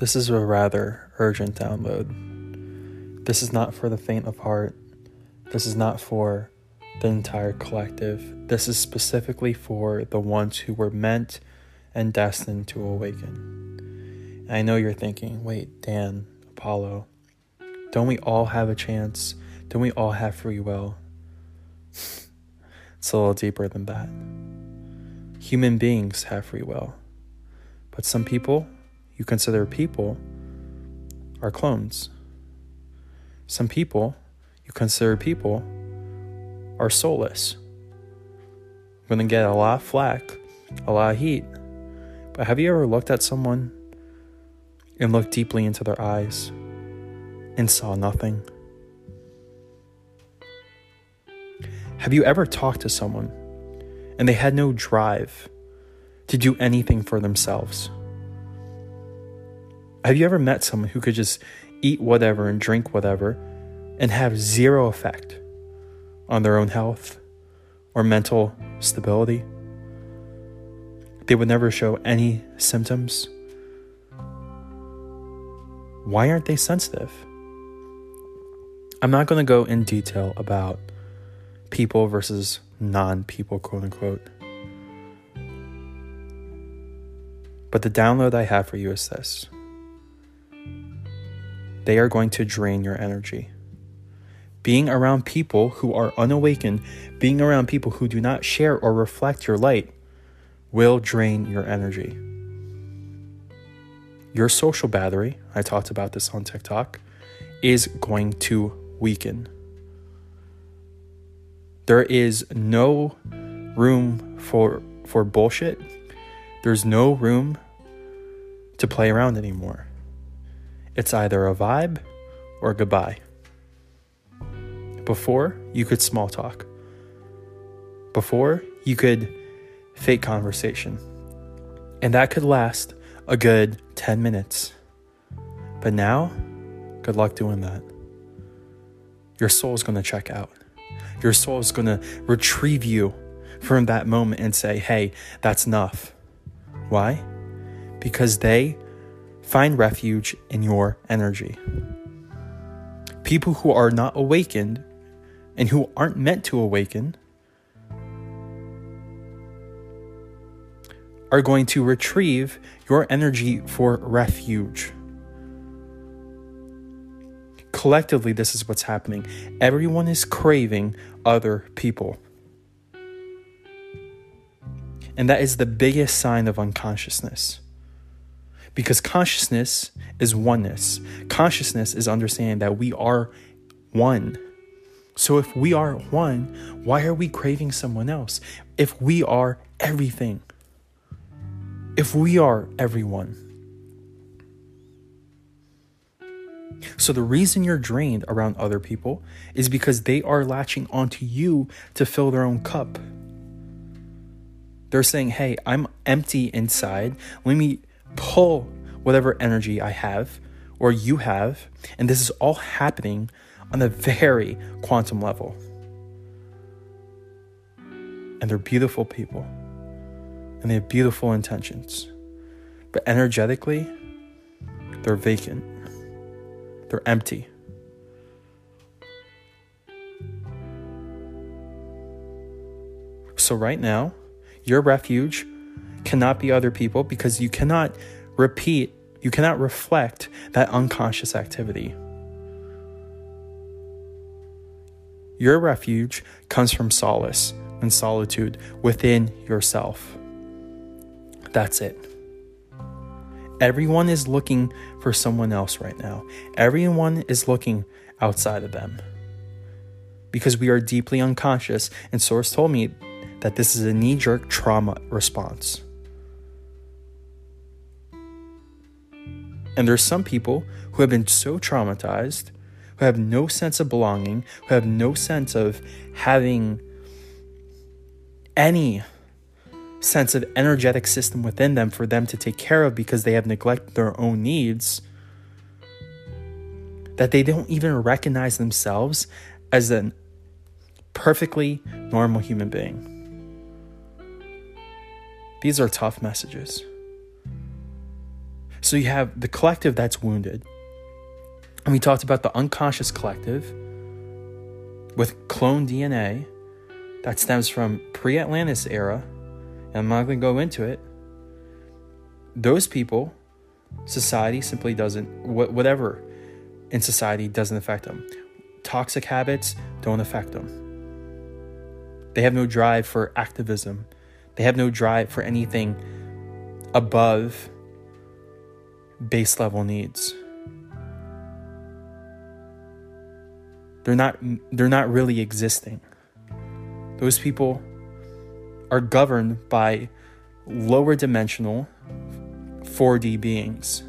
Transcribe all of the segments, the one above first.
This is a rather urgent download. This is not for the faint of heart. This is not for the entire collective. This is specifically for the ones who were meant and destined to awaken. I know you're thinking, wait, Dan, Apollo, don't we all have a chance? Don't we all have free will? it's a little deeper than that. Human beings have free will. But some people you consider people are clones. Some people you consider people are soulless. I'm gonna get a lot of flack, a lot of heat. But have you ever looked at someone and looked deeply into their eyes and saw nothing? Have you ever talked to someone and they had no drive to do anything for themselves? Have you ever met someone who could just eat whatever and drink whatever and have zero effect on their own health or mental stability? They would never show any symptoms. Why aren't they sensitive? I'm not going to go in detail about people versus non people, quote unquote. But the download I have for you is this they are going to drain your energy. Being around people who are unawakened, being around people who do not share or reflect your light, will drain your energy. Your social battery, I talked about this on TikTok, is going to weaken. There is no room for for bullshit. There's no room to play around anymore. It's either a vibe or goodbye. Before, you could small talk. Before, you could fake conversation. And that could last a good 10 minutes. But now, good luck doing that. Your soul is going to check out. Your soul is going to retrieve you from that moment and say, hey, that's enough. Why? Because they find refuge in your energy. People who are not awakened and who aren't meant to awaken are going to retrieve your energy for refuge. Collectively, this is what's happening. Everyone is craving other people. And that is the biggest sign of unconsciousness. Because consciousness is oneness. Consciousness is understanding that we are one. So if we are one, why are we craving someone else? If we are everything, if we are everyone. So the reason you're drained around other people is because they are latching onto you to fill their own cup. They're saying, hey, I'm empty inside. Let me pull whatever energy I have or you have. And this is all happening on a very quantum level. And they're beautiful people. And they have beautiful intentions. But energetically, they're vacant. They're empty. So, right now, your refuge cannot be other people because you cannot repeat, you cannot reflect that unconscious activity. Your refuge comes from solace and solitude within yourself. That's it. Everyone is looking for someone else right now. Everyone is looking outside of them. Because we are deeply unconscious, and Source told me that this is a knee jerk trauma response. And there's some people who have been so traumatized, who have no sense of belonging, who have no sense of having any sense of energetic system within them for them to take care of because they have neglected their own needs that they don't even recognize themselves as a perfectly normal human being. These are tough messages. So you have the collective that's wounded. And we talked about the unconscious collective with clone DNA that stems from pre Atlantis era. And I'm not going to go into it. Those people, society simply doesn't, whatever in society doesn't affect them. Toxic habits don't affect them. They have no drive for activism. They have no drive for anything above base level needs. They're not they're not really existing. Those people are governed by lower dimensional 4D beings.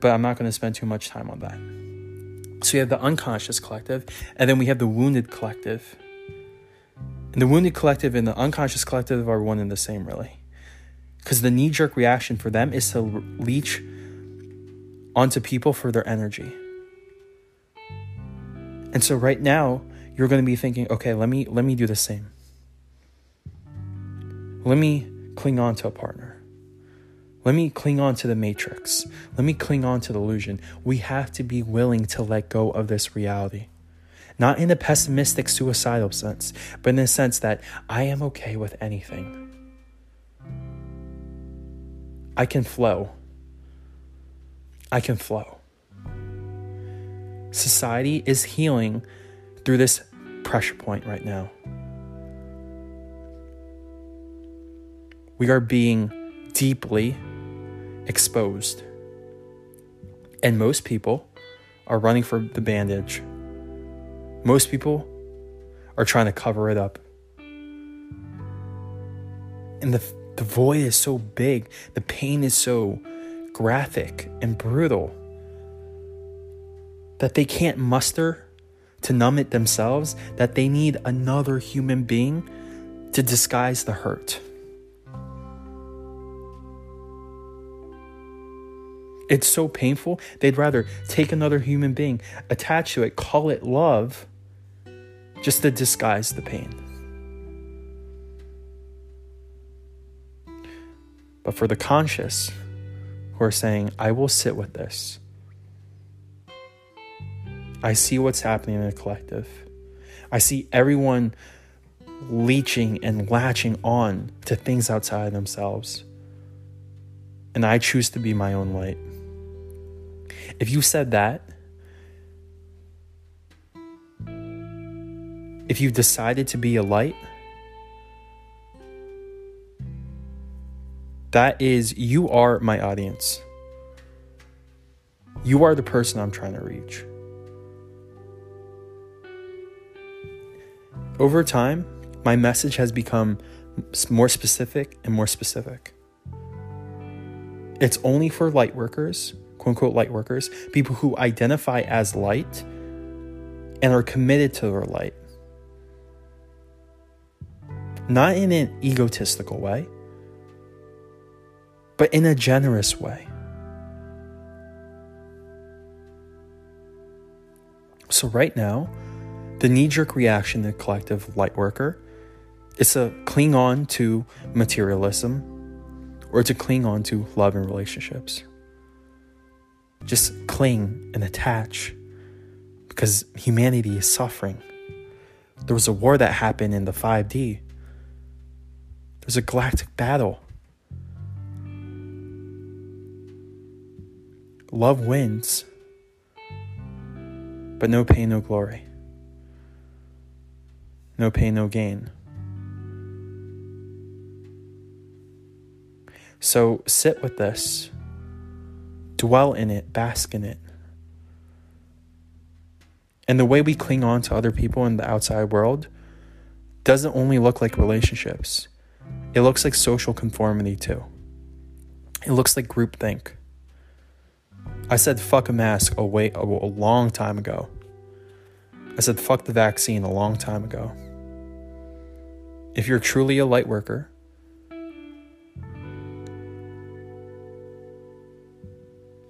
But I'm not going to spend too much time on that. So you have the unconscious collective, and then we have the wounded collective. And the wounded collective and the unconscious collective are one and the same, really. Because the knee jerk reaction for them is to leech onto people for their energy. And so right now, you're going to be thinking, okay, let me let me do the same. Let me cling on to a partner. Let me cling on to the matrix. Let me cling on to the illusion. We have to be willing to let go of this reality. Not in a pessimistic, suicidal sense, but in the sense that I am okay with anything. I can flow. I can flow. Society is healing through this pressure point right now. We are being deeply exposed. And most people are running for the bandage. Most people are trying to cover it up. And the, the void is so big, the pain is so graphic and brutal that they can't muster to numb it themselves, that they need another human being to disguise the hurt. It's so painful, they'd rather take another human being, attach to it, call it love, just to disguise the pain. But for the conscious who are saying, I will sit with this, I see what's happening in the collective. I see everyone leeching and latching on to things outside themselves. And I choose to be my own light. If you said that, if you've decided to be a light, that is, you are my audience. You are the person I'm trying to reach. Over time, my message has become more specific and more specific. It's only for light workers quote unquote light workers, people who identify as light and are committed to their light. Not in an egotistical way, but in a generous way. So, right now, the knee jerk reaction to collective light worker is to cling on to materialism or to cling on to love and relationships just cling and attach because humanity is suffering. There was a war that happened in the 5D. There's a galactic battle. Love wins, but no pain, no glory. No pain, no gain. So sit with this dwell in it, bask in it. And the way we cling on to other people in the outside world doesn't only look like relationships, it looks like social conformity too. It looks like groupthink. I said fuck a mask a, way, a, long time ago. I said fuck the vaccine a long time ago. If you're truly a light worker,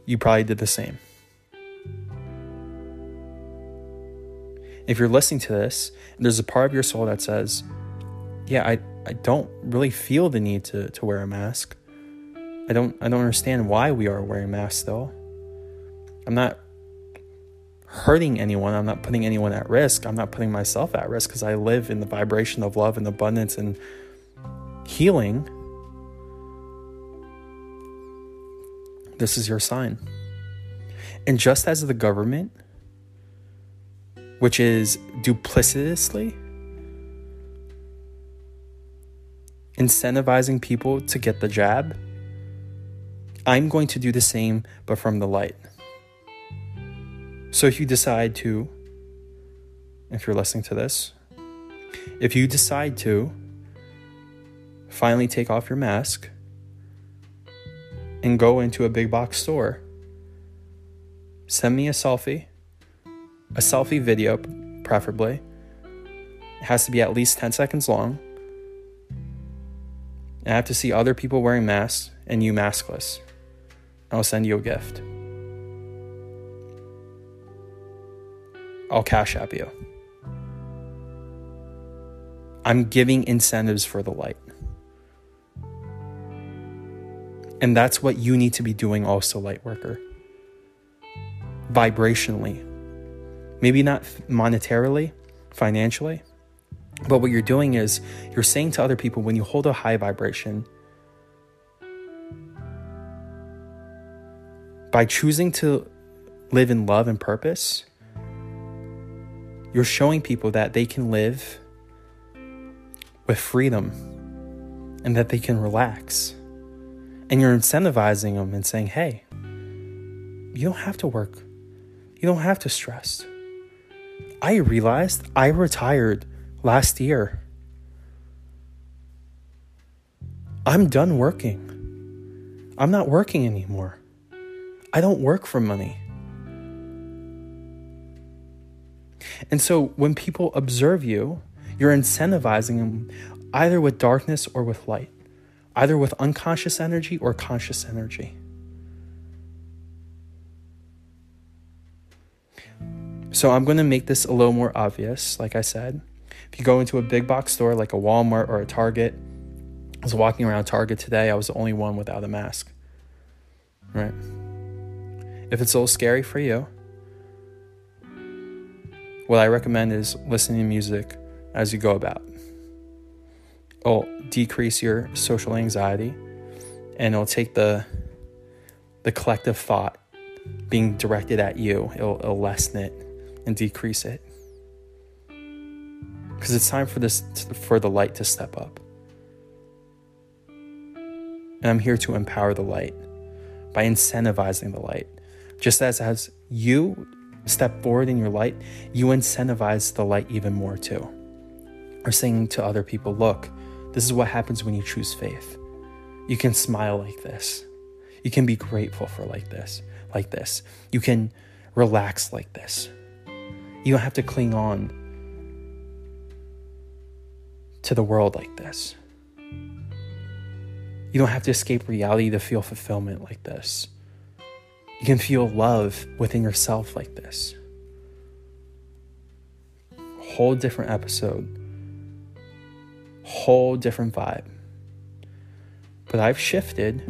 you probably did the same. If you're listening to this, and there's a part of your soul that says, Yeah, I, I don't really feel the need to, to wear a mask. I don't I don't understand why we are wearing masks still. I'm not hurting anyone. I'm not putting anyone at risk. I'm not putting myself at risk because I live in the vibration of love and abundance and healing. This is your sign. And just as the government, which is duplicitously incentivizing people to get the jab, I'm going to do the same, but from the light. So if you decide to, if you're listening to this, if you decide to finally take off your mask and go into a big box store, send me a selfie, a selfie video, preferably. It has to be at least 10 seconds long. I have to see other people wearing masks and you maskless. I'll send you a gift. I'll cash app you. I'm giving incentives for the light. And that's what you need to be doing also, light worker. Vibrationally. Maybe not monetarily, financially, but what you're doing is you're saying to other people when you hold a high vibration, by choosing to live in love and purpose, you're showing people that they can live with freedom and that they can relax. And you're incentivizing them and saying, hey, you don't have to work, you don't have to stress. I realized I retired last year. I'm done working. I'm not working anymore. I don't work for money. And so when people observe you, you're incentivizing them either with darkness or with light, either with unconscious energy or conscious energy. So I'm going to make this a little more obvious, like I said. If you go into a big box store like a Walmart or a Target, I was walking around Target today, I was the only one without a mask. Right? If it's a little scary for you, what I recommend is listening to music as you go about. It'll decrease your social anxiety and it'll take the the collective thought being directed at you, it'll, it'll lessen it and decrease it. Because it's time for this for the light to step up. And I'm here to empower the light by incentivizing the light. Just as as you step forward in your light, you incentivize the light even more too. Or saying to other people, look, this is what happens when you choose faith. You can smile like this. You can be grateful for like this, like this. You can relax like this. You don't have to cling on to the world like this. You don't have to escape reality to feel fulfillment like this. You can feel love within yourself like this. Whole different episode, whole different vibe. But I've shifted,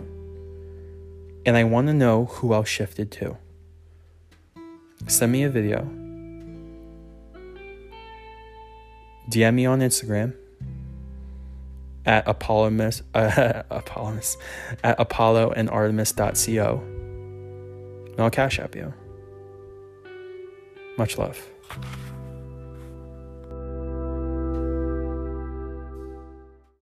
and I want to know who else shifted to. Send me a video. DM me on Instagram at Apollo, uh, at Apollo and Artemis.co and I'll cash app you. Much love.